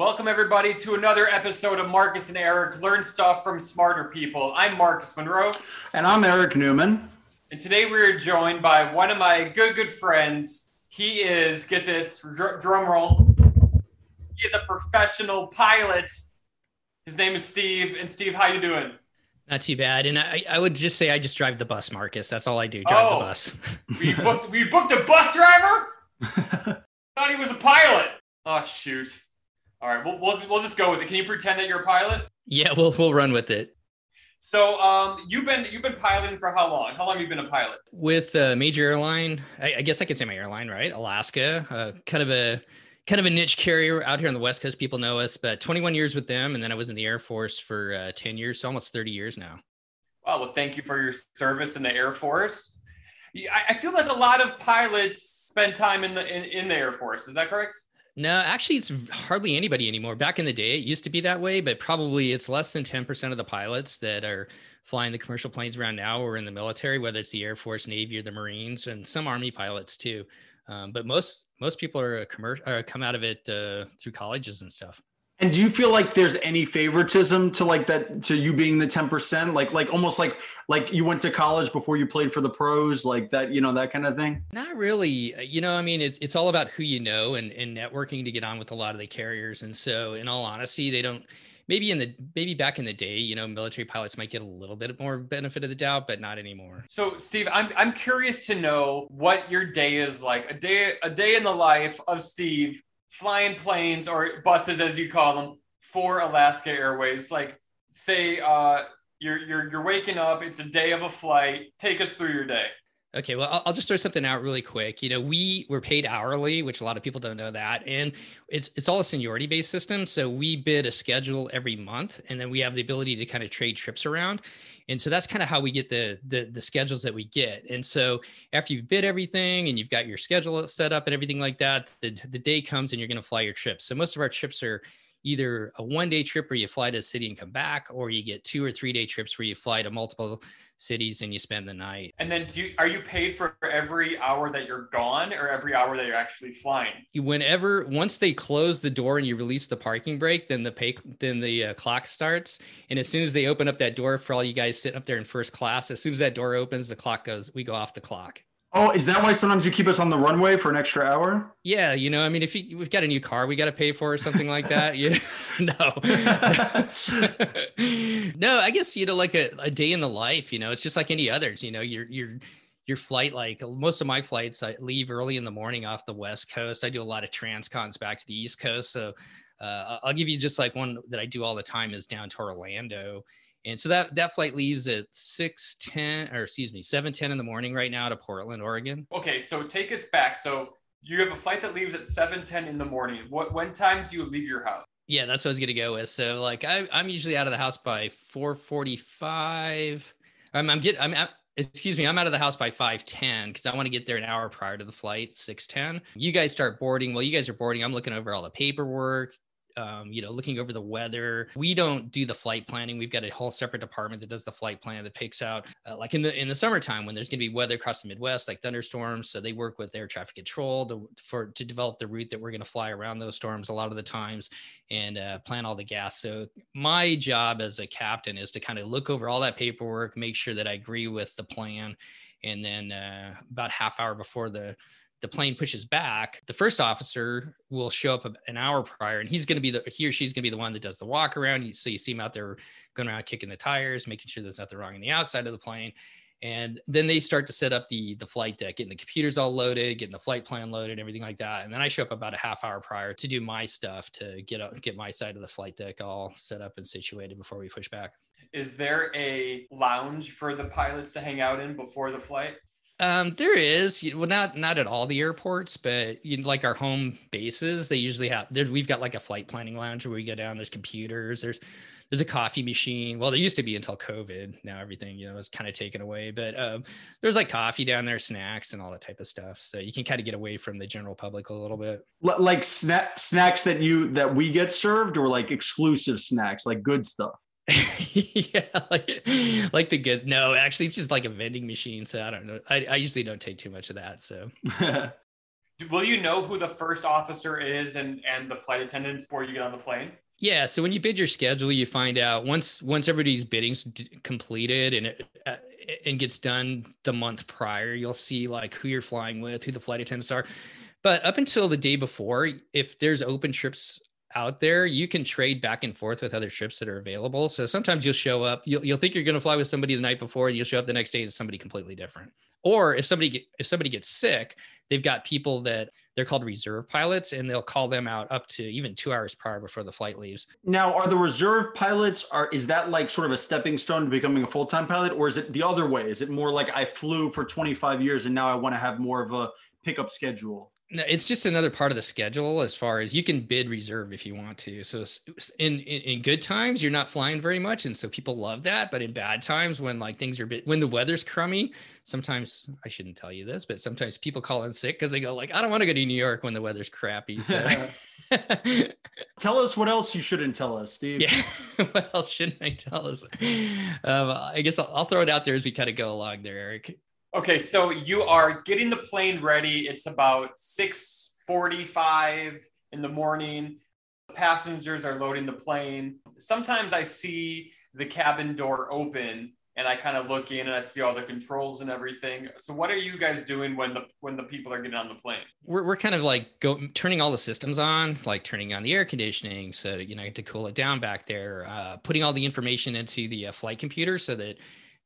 Welcome, everybody, to another episode of Marcus and Eric Learn Stuff from Smarter People. I'm Marcus Monroe. And I'm Eric Newman. And today we are joined by one of my good, good friends. He is, get this, dr- drum roll. He is a professional pilot. His name is Steve. And Steve, how you doing? Not too bad. And I, I would just say I just drive the bus, Marcus. That's all I do. Drive oh, the bus. we booked we booked a bus driver? Thought he was a pilot. Oh shoot. All right, we'll, we'll, we'll just go with it. Can you pretend that you're a pilot? Yeah, we'll we'll run with it. So, um, you've been you've been piloting for how long? How long have you been a pilot? With a major airline, I, I guess I could say my airline, right? Alaska, uh, kind of a kind of a niche carrier out here on the West Coast. People know us, but 21 years with them, and then I was in the Air Force for uh, 10 years, so almost 30 years now. Wow, well, thank you for your service in the Air Force. I, I feel like a lot of pilots spend time in the in, in the Air Force. Is that correct? No, actually, it's hardly anybody anymore. Back in the day, it used to be that way, but probably it's less than 10% of the pilots that are flying the commercial planes around now or in the military, whether it's the Air Force, Navy, or the Marines, and some Army pilots too. Um, but most most people are commercial come out of it uh, through colleges and stuff. And do you feel like there's any favoritism to like that to you being the 10%? Like like almost like like you went to college before you played for the pros, like that, you know, that kind of thing? Not really. Uh, you know, I mean, it's it's all about who you know and, and networking to get on with a lot of the carriers. And so in all honesty, they don't maybe in the maybe back in the day, you know, military pilots might get a little bit more benefit of the doubt, but not anymore. So, Steve, I'm I'm curious to know what your day is like. A day a day in the life of Steve flying planes or buses, as you call them, for Alaska Airways. Like, say, uh, you're you're you're waking up. It's a day of a flight. Take us through your day. Okay, well, I'll just throw something out really quick. You know, we were paid hourly, which a lot of people don't know that, and it's it's all a seniority based system. So we bid a schedule every month, and then we have the ability to kind of trade trips around, and so that's kind of how we get the, the the schedules that we get. And so after you've bid everything and you've got your schedule set up and everything like that, the the day comes and you're going to fly your trips. So most of our trips are either a one day trip where you fly to a city and come back, or you get two or three day trips where you fly to multiple cities and you spend the night. And then do you, are you paid for every hour that you're gone or every hour that you're actually flying? Whenever once they close the door and you release the parking brake, then the pay then the uh, clock starts. And as soon as they open up that door for all you guys sitting up there in first class, as soon as that door opens, the clock goes. We go off the clock. Oh, is that why sometimes you keep us on the runway for an extra hour? Yeah, you know, I mean, if you, we've got a new car, we got to pay for or something like that. You no, no, I guess you know, like a, a day in the life. You know, it's just like any others. You know, your your your flight, like most of my flights, I leave early in the morning off the west coast. I do a lot of transcons back to the east coast, so uh, I'll give you just like one that I do all the time is down to Orlando and so that that flight leaves at 6:10 or excuse me, 7:10 in the morning right now to Portland, Oregon. Okay, so take us back. So you have a flight that leaves at 7:10 in the morning. What when time do you leave your house? Yeah, that's what I was gonna go with. So like I, I'm usually out of the house by 4:45. I'm I'm getting I'm at, excuse me, I'm out of the house by 5:10 because I want to get there an hour prior to the flight, 6:10. You guys start boarding. Well, you guys are boarding. I'm looking over all the paperwork, um, you know, looking over the weather. We don't do the flight planning. We've got a whole separate department that does the flight plan that picks out, uh, like in the in the summertime when there's going to be weather across the Midwest, like thunderstorms. So they work with air traffic control to for to develop the route that we're going to fly around those storms a lot of the times and uh, plan all the gas. So my job as a captain is to kind of look over all that paperwork, make sure that I agree with the plan, and then uh, about half hour before the the plane pushes back, the first officer will show up an hour prior, and he's going to be the he or she's going to be the one that does the walk around. So you see him out there going around kicking the tires, making sure there's nothing wrong on the outside of the plane. And then they start to set up the the flight deck, getting the computers all loaded, getting the flight plan loaded, everything like that. And then I show up about a half hour prior to do my stuff to get up, get my side of the flight deck all set up and situated before we push back. Is there a lounge for the pilots to hang out in before the flight? Um, there is, well, not not at all the airports, but you know, like our home bases, they usually have. We've got like a flight planning lounge where we go down. There's computers. There's there's a coffee machine. Well, there used to be until COVID. Now everything you know is kind of taken away. But um, there's like coffee down there, snacks, and all that type of stuff. So you can kind of get away from the general public a little bit. Like snack snacks that you that we get served, or like exclusive snacks, like good stuff. yeah, like, like the good. No, actually, it's just like a vending machine. So I don't know. I, I usually don't take too much of that. So, Will you know who the first officer is and and the flight attendants before you get on the plane? Yeah, so when you bid your schedule, you find out once once everybody's bidding's d- completed and it uh, and gets done the month prior, you'll see like who you're flying with, who the flight attendants are. But up until the day before, if there's open trips out there, you can trade back and forth with other trips that are available. So sometimes you'll show up, you'll, you'll think you're going to fly with somebody the night before, and you'll show up the next day as somebody completely different. Or if somebody get, if somebody gets sick, they've got people that they're called reserve pilots, and they'll call them out up to even two hours prior before the flight leaves. Now, are the reserve pilots are is that like sort of a stepping stone to becoming a full time pilot, or is it the other way? Is it more like I flew for 25 years and now I want to have more of a pickup schedule? No, it's just another part of the schedule as far as you can bid reserve if you want to. So in, in, in good times, you're not flying very much, and so people love that. But in bad times, when like things are bit, when the weather's crummy, sometimes I shouldn't tell you this, but sometimes people call in sick because they go like, I don't want to go to New York when the weather's crappy. So tell us what else you shouldn't tell us, Steve. Yeah, what else shouldn't I tell us? Um, I guess I'll, I'll throw it out there as we kind of go along there, Eric. Okay, so you are getting the plane ready. It's about 6:45 in the morning. The passengers are loading the plane. Sometimes I see the cabin door open and I kind of look in and I see all the controls and everything. So what are you guys doing when the when the people are getting on the plane? We're, we're kind of like go, turning all the systems on, like turning on the air conditioning so you know to cool it down back there, uh, putting all the information into the uh, flight computer so that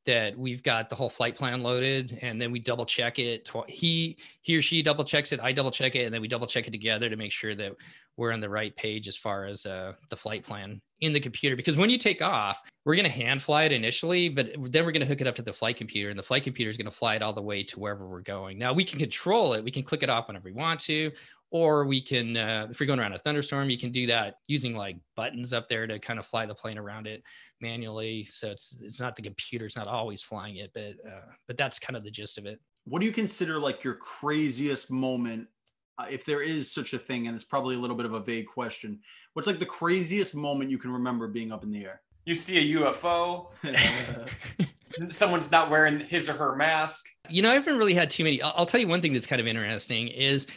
that we've got the whole flight plan loaded and then we double check it he he or she double checks it i double check it and then we double check it together to make sure that we're on the right page as far as uh, the flight plan in the computer. Because when you take off we're going to hand fly it initially but then we're going to hook it up to the flight computer and the flight computer is going to fly it all the way to wherever we're going. Now we can control it we can click it off whenever we want to or we can uh, if you're going around a thunderstorm you can do that using like buttons up there to kind of fly the plane around it manually. So it's it's not the computer it's not always flying it but uh, but that's kind of the gist of it. What do you consider like your craziest moment uh, if there is such a thing and it's probably a little bit of a vague question what's like the craziest moment you can remember being up in the air? You see a ufo someone's not wearing his or her mask. You know i haven't really had too many I'll, I'll tell you one thing that's kind of interesting is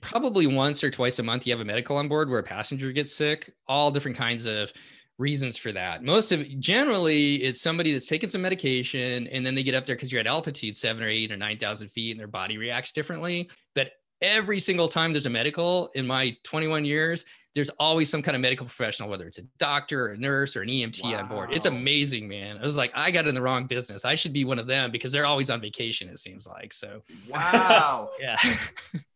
probably once or twice a month you have a medical on board where a passenger gets sick all different kinds of reasons for that. Most of generally it's somebody that's taken some medication and then they get up there because you're at altitude seven or eight or nine thousand feet and their body reacts differently. But every single time there's a medical in my 21 years there's always some kind of medical professional whether it's a doctor or a nurse or an emt wow. on board. It's amazing man. I was like i got in the wrong business. I should be one of them because they're always on vacation it seems like so wow. Yeah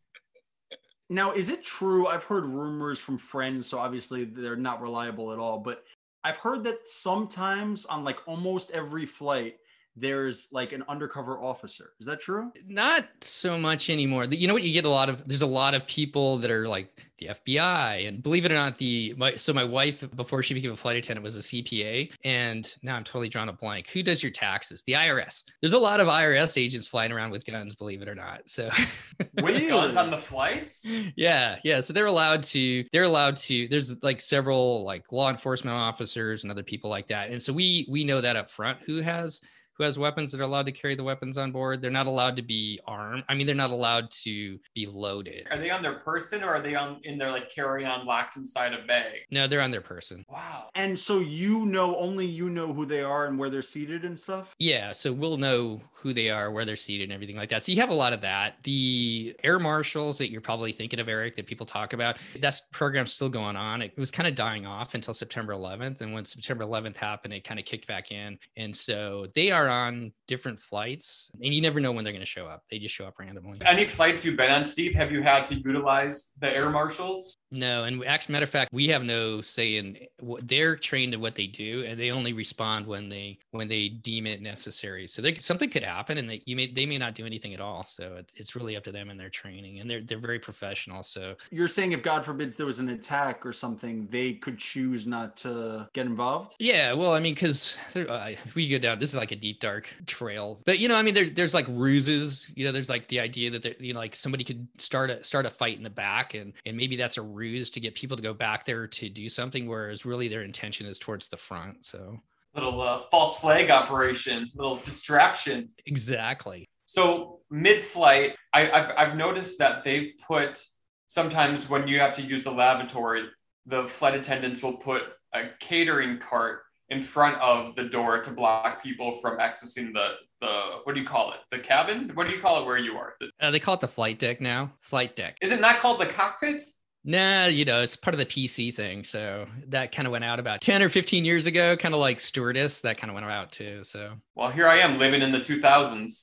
Now, is it true? I've heard rumors from friends, so obviously they're not reliable at all, but I've heard that sometimes on like almost every flight, there's like an undercover officer. Is that true? Not so much anymore. You know what? You get a lot of, there's a lot of people that are like the FBI. And believe it or not, the my, so my wife before she became a flight attendant was a CPA, and now I'm totally drawn a blank. Who does your taxes? The IRS. There's a lot of IRS agents flying around with guns. Believe it or not. So with guns on the flights. Yeah, yeah. So they're allowed to. They're allowed to. There's like several like law enforcement officers and other people like that, and so we we know that up front who has who has weapons that are allowed to carry the weapons on board. They're not allowed to be armed. I mean, they're not allowed to be loaded. Are they on their person or are they on in their like carry on locked inside a bag? No, they're on their person. Wow. And so you know only you know who they are and where they're seated and stuff? Yeah. So we'll know who they are, where they're seated, and everything like that. So you have a lot of that. The air marshals that you're probably thinking of, Eric, that people talk about, that program's still going on. It was kind of dying off until September 11th. And when September 11th happened, it kind of kicked back in. And so they are are on different flights and you never know when they're going to show up. They just show up randomly. Any flights you've been on, Steve, have you had to utilize the air marshals? No, and actually, matter of fact, we have no say in what they're trained in what they do, and they only respond when they when they deem it necessary. So they, something could happen, and they you may they may not do anything at all. So it, it's really up to them and their training, and they're they're very professional. So you're saying if God forbids there was an attack or something, they could choose not to get involved. Yeah, well, I mean, because uh, we go down. This is like a deep dark trail, but you know, I mean, there, there's like ruses. You know, there's like the idea that you know, like somebody could start a start a fight in the back, and and maybe that's a ruse to get people to go back there to do something, whereas really their intention is towards the front. So little uh, false flag operation, little distraction. Exactly. So mid-flight, I, I've I've noticed that they've put sometimes when you have to use the lavatory, the flight attendants will put a catering cart in front of the door to block people from accessing the the what do you call it the cabin what do you call it where you are the, Uh, they call it the flight deck now. Flight deck. is it not called the cockpit Nah, you know, it's part of the PC thing. So that kind of went out about 10 or 15 years ago, kind of like stewardess, that kind of went out too. So well here i am living in the 2000s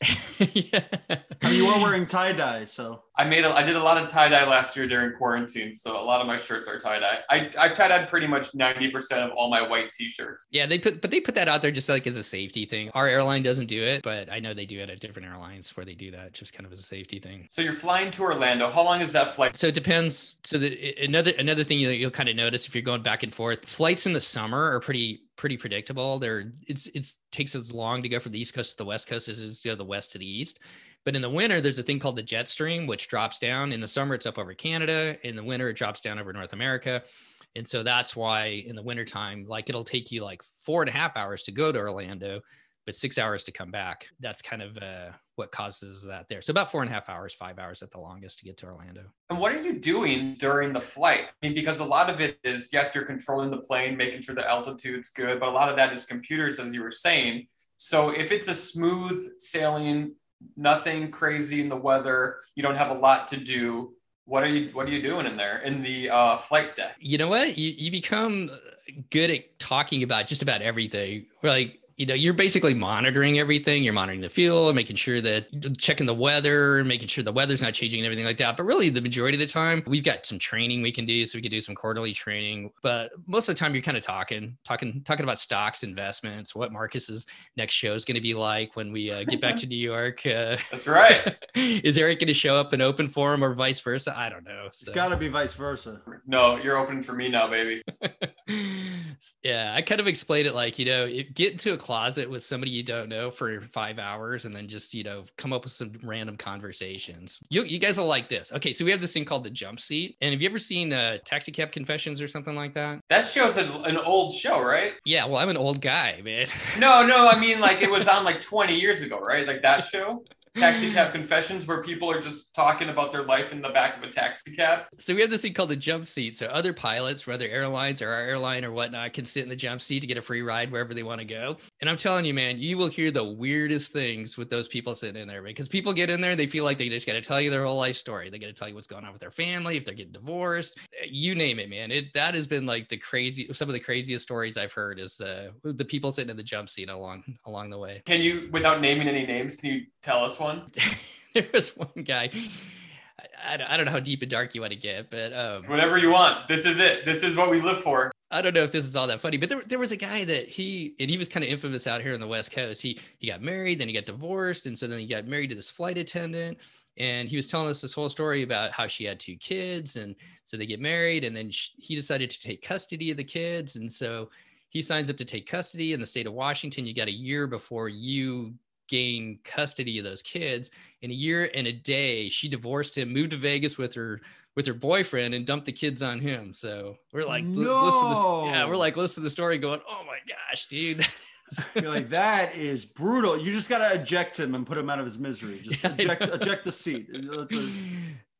yeah. I mean, you are wearing tie dye, so i made a, i did a lot of tie-dye last year during quarantine so a lot of my shirts are tie-dye i, I tie-dyed pretty much 90% of all my white t-shirts Yeah, they put, but they put that out there just like as a safety thing. Our airline doesn't do it, but I know they do it at different airlines where they do that just kind of as a safety thing. so you're flying to orlando how long is that flight So it depends. So the another another thing you, you'll kind of notice if you're going back and forth, flights in the summer are pretty pretty predictable. They're it's it's takes as long to go from the east coast to the west coast as it is to go the west to the east. But in the winter, there's a thing called the jet stream, which drops down. In the summer, it's up over Canada. In the winter, it drops down over North America. And so that's why in the wintertime, like it'll take you like four and a half hours to go to Orlando, but six hours to come back. That's kind of uh, what causes that there. So about four and a half hours, five hours at the longest to get to Orlando. And what are you doing during the flight? I mean, because a lot of it is, yes, you're controlling the plane, making sure the altitude's good, but a lot of that is computers, as you were saying. So if it's a smooth sailing, nothing crazy in the weather, you don't have a lot to do. What are you What are you doing in there in the uh, flight deck? You know what? You you become good at talking about just about everything. Like you know, you're basically monitoring everything. You're monitoring the fuel, making sure that checking the weather, making sure the weather's not changing and everything like that. But really, the majority of the time, we've got some training we can do. So we can do some quarterly training. But most of the time, you're kind of talking, talking, talking about stocks, investments, what Marcus's next show is going to be like when we uh, get back to New York. Uh, That's right. is Eric going to show up and open for him, or vice versa? I don't know. It's got to be vice versa. No, you're open for me now, baby. yeah, I kind of explained it like, you know, get into a closet with somebody you don't know for five hours and then just, you know, come up with some random conversations. You, you guys will like this. Okay, so we have this thing called the jump seat. And have you ever seen uh, Taxi Cab Confessions or something like that? That show's a, an old show, right? Yeah, well, I'm an old guy, man. No, no, I mean like it was on like 20 years ago, right? Like that show, Taxi Cab Confessions, where people are just talking about their life in the back of a taxi cab. So we have this thing called the jump seat. So other pilots, whether airlines or our airline or whatnot, can sit in the jump seat to get a free ride wherever they want to go. And I'm telling you, man, you will hear the weirdest things with those people sitting in there because people get in there, they feel like they just got to tell you their whole life story. They got to tell you what's going on with their family, if they're getting divorced, you name it, man. It that has been like the crazy, some of the craziest stories I've heard is uh, the people sitting in the jump seat along along the way. Can you, without naming any names, can you tell us one? there was one guy. I, I don't- know how deep and dark you want to get, but um, Whatever you want. This is it. This is what we live for. I don't know if this is all that funny, but there, there was a guy that he and he was kind of infamous out here on the West Coast. He he got married, then he got divorced, and so then he got married to this flight attendant. And he was telling us this whole story about how she had two kids, and so they get married, and then sh he decided to take custody of the kids, and so he signs up to take custody in the state of Washington. You got a year before you gain custody of those kids. In a year and a day, she divorced him, moved to Vegas with her with her boyfriend, and dumped the kids on him. So we're like, li- listen to this, yeah, we're like, listen to the story, going, oh my gosh, dude. You're like, that is brutal. You just got to eject him and put him out of his misery. Just Yeah, eject, eject the seat.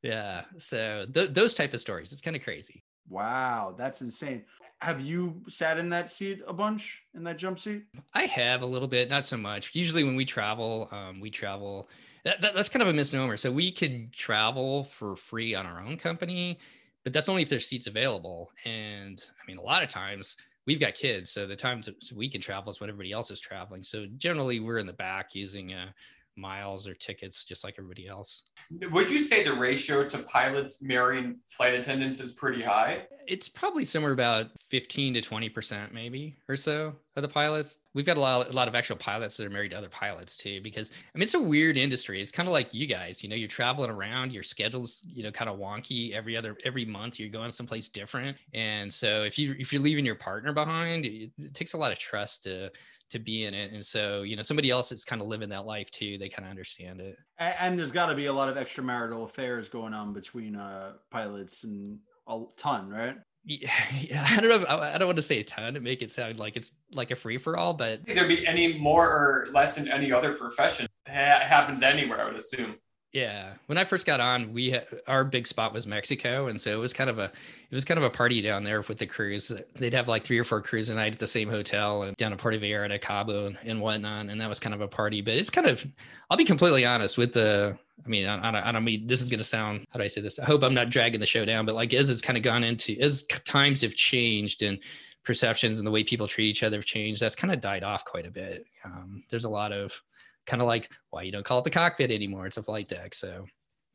Yeah. So th- those type of stories, it's kind of crazy. Wow, that's insane. Have you sat in that seat a bunch in that jump seat? I have a little bit, not so much. Usually when we travel, um, we travel. That, that, that's kind of a misnomer. So we could travel for free on our own company, but that's only if there's seats available. And I mean, a lot of times we've got kids, so the times we can travel is when everybody else is traveling. So generally, we're in the back using uh, miles or tickets, just like everybody else. Would you say the ratio to pilots marrying flight attendants is pretty high? It's probably somewhere about 15 to 20%, maybe or so of the pilots. We've got a lot, a lot of actual pilots that are married to other pilots too, because I mean, it's a weird industry. It's kind of like you guys, you know, you're traveling around, your schedule's, you know, kind of wonky every other, every month you're going someplace different. And so if you, if you're leaving your partner behind, it, it takes a lot of trust to, to be in it. And so, you know, somebody else that's kind of living that life too, they kind of understand it. A- And, there's got to be a lot of extramarital affairs going on between uh, pilots and a ton, right? yeah, I don't know. If, I don't want to say a ton to make it sound like it's like a free for all, but there'd be any more or less in any other profession. That happens anywhere, I would assume. Yeah, when I first got on, we had, our big spot was Mexico, and so it was kind of a it was kind of a party down there with the crews. They'd have like three or four crews a night at the same hotel and down at Puerto Vallarta, Cabo, and, and whatnot, and that was kind of a party. But it's kind of, I'll be completely honest with the. I mean, I, I, I don't mean this is going to sound. How do I say this? I hope I'm not dragging the show down, but like as it's kind of gone into as times have changed and perceptions and the way people treat each other have changed, that's kind of died off quite a bit. Um, there's a lot of kind of like why you don't call it the cockpit anymore it's a flight deck so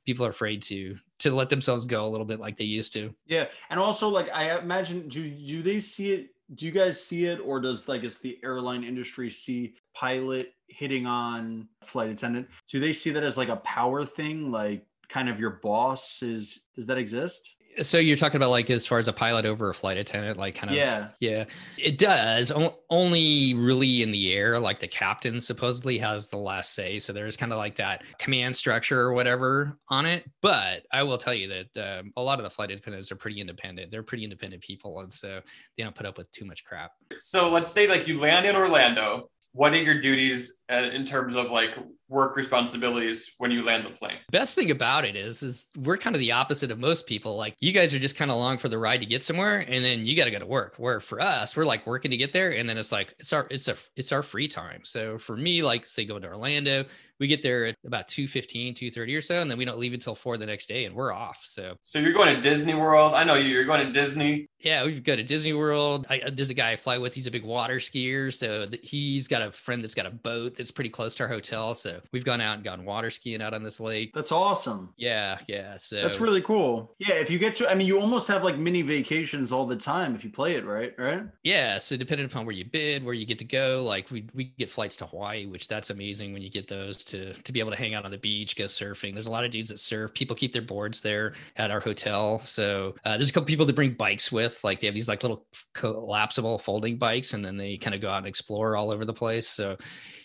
people are afraid to to let themselves go a little bit like they used to yeah and also like i imagine do do they see it do you guys see it or does like is the airline industry see pilot hitting on flight attendant? Do they see that as like a power thing? Like kind of your boss is does that exist so you're talking about like as far as a pilot over a flight attendant, like kind of yeah, yeah. It does o- only really in the air. Like the captain supposedly has the last say, so there's kind of like that command structure or whatever on it. But I will tell you that um, a lot of the flight attendants are pretty independent. They're pretty independent people, and so they don't put up with too much crap. So let's say like you land in Orlando what are your duties uh, in terms of like work responsibilities when you land the plane? Best thing about it is is we're kind of the opposite of most people. Like you guys are just kind of along for the ride to get somewhere and then you got to go to work. Where for us we're like working to get there and then it's like it's our it's a it's our free time. So for me like say going to orlando we get there at about 2.15 2.30 or so and then we don't leave until 4 the next day and we're off so. So you're going to disney world? I know you you're going to disney. Yeah we go to disney world. I, uh, there's a guy i fly with he's a big water skier so he's got a friend that's got a boat that's pretty close to our hotel so we've gone out and gone water skiing out on this lake. That's awesome. Yeah yeah so. That's really cool. Yeah if you get to i mean you almost have like mini vacations all the time if you play it right right? Yeah so depending upon where you bid where you get to go like we, we get flights to hawaii which that's amazing when you get those to to be able to hang out on the beach, go surfing. There's a lot of dudes that surf. People keep their boards there at our hotel. So uh, there's a couple people that bring bikes with, like they have these like little collapsible folding bikes, and then they kind of go out and explore all over the place. So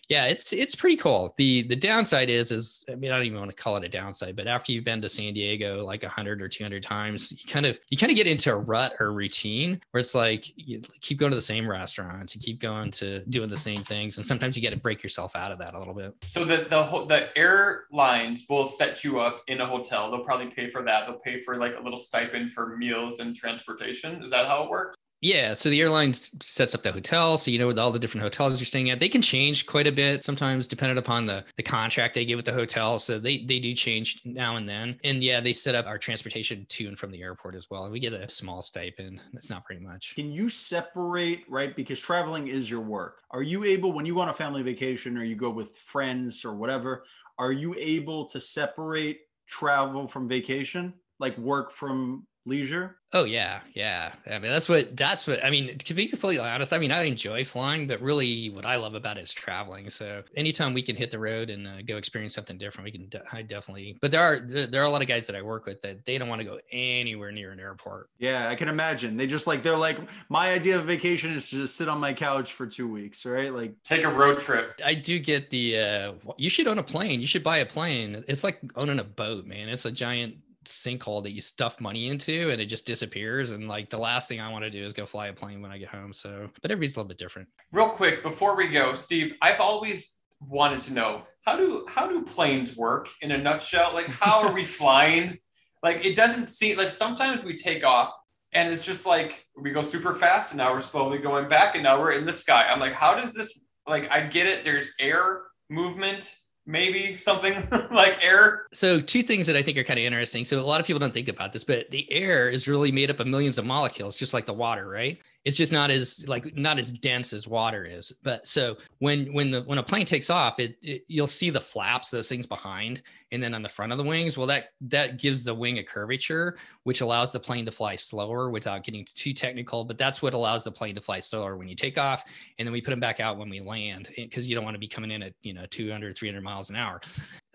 yeah, it's it's pretty cool. The the downside is is I mean I don't even want to call it a downside, but after you've been to San Diego like 100 or 200 times, you kind of you kind of get into a rut or routine where it's like you keep going to the same restaurants, you keep going to doing the same things and sometimes you get to break yourself out of that a little bit. So the the the airlines will set you up in a hotel. They'll probably pay for that. They'll pay for like a little stipend for meals and transportation. Is that how it works? Yeah, so the airline sets up the hotel, so you know with all the different hotels you're staying at. They can change quite a bit sometimes, depending upon the the contract they give with the hotel. So they they do change now and then. And yeah, they set up our transportation to and from the airport as well. And we get a small stipend. That's not very much. Can you separate right because traveling is your work? Are you able when you go on a family vacation or you go with friends or whatever? Are you able to separate travel from vacation, like work from leisure? Oh yeah, yeah. I mean, that's what that's what I mean. To be completely honest, I mean, I enjoy flying, but really, what I love about it is traveling. So anytime we can hit the road and uh, go experience something different, we can. De- I definitely. But there are there are a lot of guys that I work with that they don't want to go anywhere near an airport. Yeah, I can imagine. They just like they're like my idea of vacation is to just sit on my couch for two weeks, right? Like take a road trip. I do get the. uh You should own a plane. You should buy a plane. It's like owning a boat, man. It's a giant sinkhole that you stuff money into and it just disappears. And like the last thing I want to do is go fly a plane when I get home. So, but everybody's a little bit different. Real quick before we go, Steve, I've always wanted to know how do how do planes work in a nutshell? Like how are we flying? Like it doesn't seem like sometimes we take off and it's just like we go super fast and now we're slowly going back and now we're in the sky. I'm like, how does this like I get it, there's air movement maybe something like air. So, two things that I think are kind of interesting. So, a lot of people don't think about this, but the air is really made up of millions of molecules, just like the water, right? It's just not as like not as dense as water is. But so when when the when a plane takes off it, it, you'll see the flaps those things behind and then on the front of the wings. Well that that gives the wing a curvature which allows the plane to fly slower without getting too technical. But that's what allows the plane to fly slower when you take off. And then we put them back out when we land because you don't want to be coming in at you know 200 300 miles an hour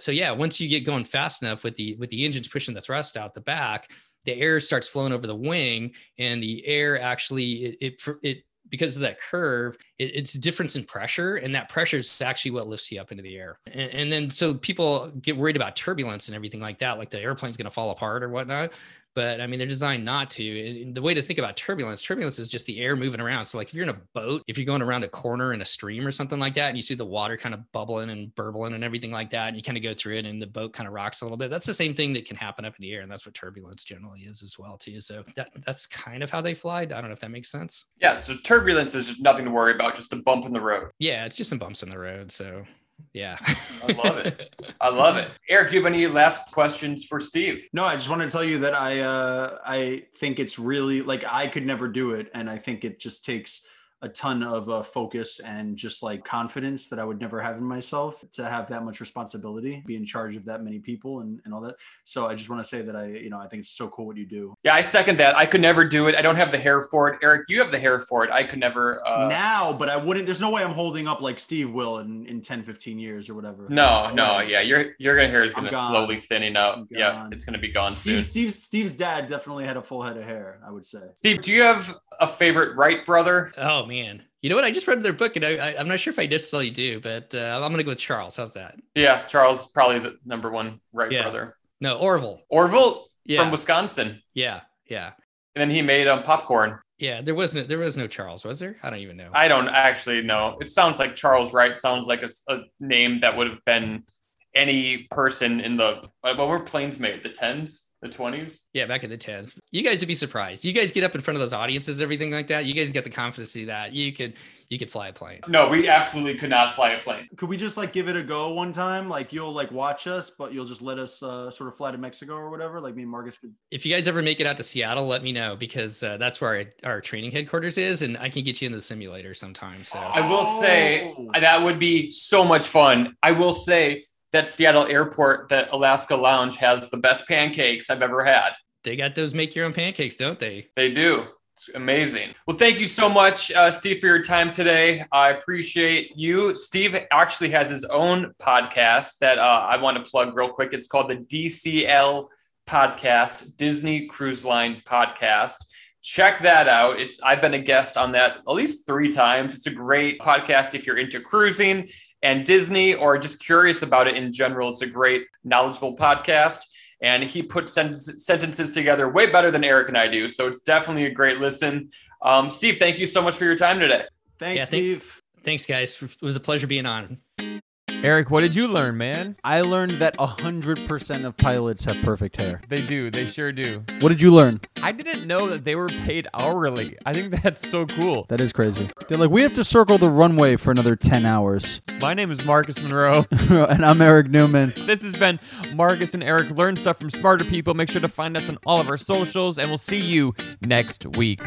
so yeah once you get going fast enough with the with the engines pushing the thrust out the back the air starts flowing over the wing and the air actually it, it, it because of that curve, it, it's a difference in pressure, and that pressure is actually what lifts you up into the air. And, and then so people get worried about turbulence and everything like that, like the airplane's going to fall apart or whatnot. But I mean, they're designed not to. And the way to think about turbulence, turbulence is just the air moving around. So, like if you're in a boat, if you're going around a corner in a stream or something like that, and you see the water kind of bubbling and burbling and everything like that, and you kind of go through it, and the boat kind of rocks a little bit. That's the same thing that can happen up in the air, and that's what turbulence generally is as well too. So that that's kind of how they fly. I don't know if that makes sense. Yeah. So turbulence is just nothing to worry about, just a bump in the road. Yeah, it's just some bumps in the road. So yeah. I love it. I love it. Eric, do you have any last questions for Steve? No, I just want to tell you that I uh, I think it's really like I could never do it, and I think it just takes a ton of uh, focus and just like confidence that I would never have in myself to have that much responsibility, be in charge of that many people and, and all that. So I just want to say that I, you know, I think it's so cool what you do. Yeah, I second that. I could never do it. I don't have the hair for it. Eric, you have the hair for it. I could never. Uh... Now, but I wouldn't, there's no way I'm holding up like Steve will in, in 10, 15 years or whatever. No, no. Yeah. Your, your hair is going to slowly thinning out. Yeah. It's going to be gone Steve, soon. Steve, Steve's dad definitely had a full head of hair, I would say. Steve, do you have a favorite Wright brother? Oh man. You know what? I just read their book, and I, am not sure if I necessarily do, but uh, I'm going to go with Charles. How's that? Yeah, Charles probably the number one Wright yeah. brother. No, Orville. Orville yeah. from Wisconsin. Yeah, yeah. And then he made um, popcorn. Yeah, there was no there was no Charles, was there? I don't even know. I don't actually know. It sounds like Charles Wright sounds like a, a name that would have been any person in the uh, what were planes made? The tens the 20s yeah back in the 10s you guys would be surprised. You guys get up in front of those audiences everything like that you guys get the confidence to see that. You could you could fly a plane. No we absolutely could not fly a plane. Could we just like give it a go one time? Like you'll like watch us but you'll just let us uh, sort of fly to mexico or whatever? Like me and marcus could if you guys ever make it out to seattle let me know because uh, that's where our, our, training headquarters is and i can get you in the simulator sometime so. I will say oh. that would be so much fun. I will say that Seattle airport, that Alaska Lounge has the best pancakes I've ever had. They got those make your own pancakes, don't they? They do. It's amazing. Well, thank you so much, uh, Steve, for your time today. I appreciate you. Steve actually has his own podcast that uh, I want to plug real quick. It's called the DCL Podcast, Disney Cruise Line Podcast. Check that out. It's I've been a guest on that at least three times. It's a great podcast if you're into cruising and Disney or just curious about it in general. It's a great, knowledgeable podcast. And he puts sen- sentences together way better than Eric and I do. So it's definitely a great listen. Um, Steve, thank you so much for your time today. Thanks, yeah, Steve. thanks, guys. It was a pleasure being on. Eric, what did you learn, man? I learned that 100% of pilots have perfect hair. They do. They sure do. What did you learn? I didn't know that they were paid hourly. I think that's so cool. That is crazy. They're like, we have to circle the runway for another 10 hours. My name is Marcus Monroe. and I'm Eric Newman. This has been Marcus and Eric Learn Stuff from Smarter People. Make sure to find us on all of our socials, and we'll see you next week.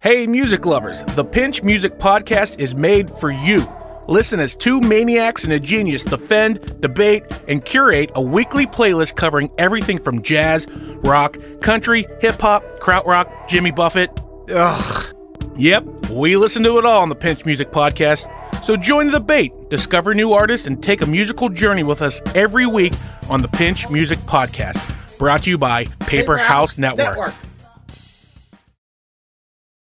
Hey, music lovers, the Pinch Music Podcast is made for you. Listen as two maniacs and a genius defend, debate, and curate a weekly playlist covering everything from jazz, rock, country, hip hop, krautrock, Jimmy Buffett. Ugh. Yep, we listen to it all on the Pinch Music Podcast. So join the debate, discover new artists, and take a musical journey with us every week on the Pinch Music Podcast. Brought to you by Paper, Paper House, House Network. Network.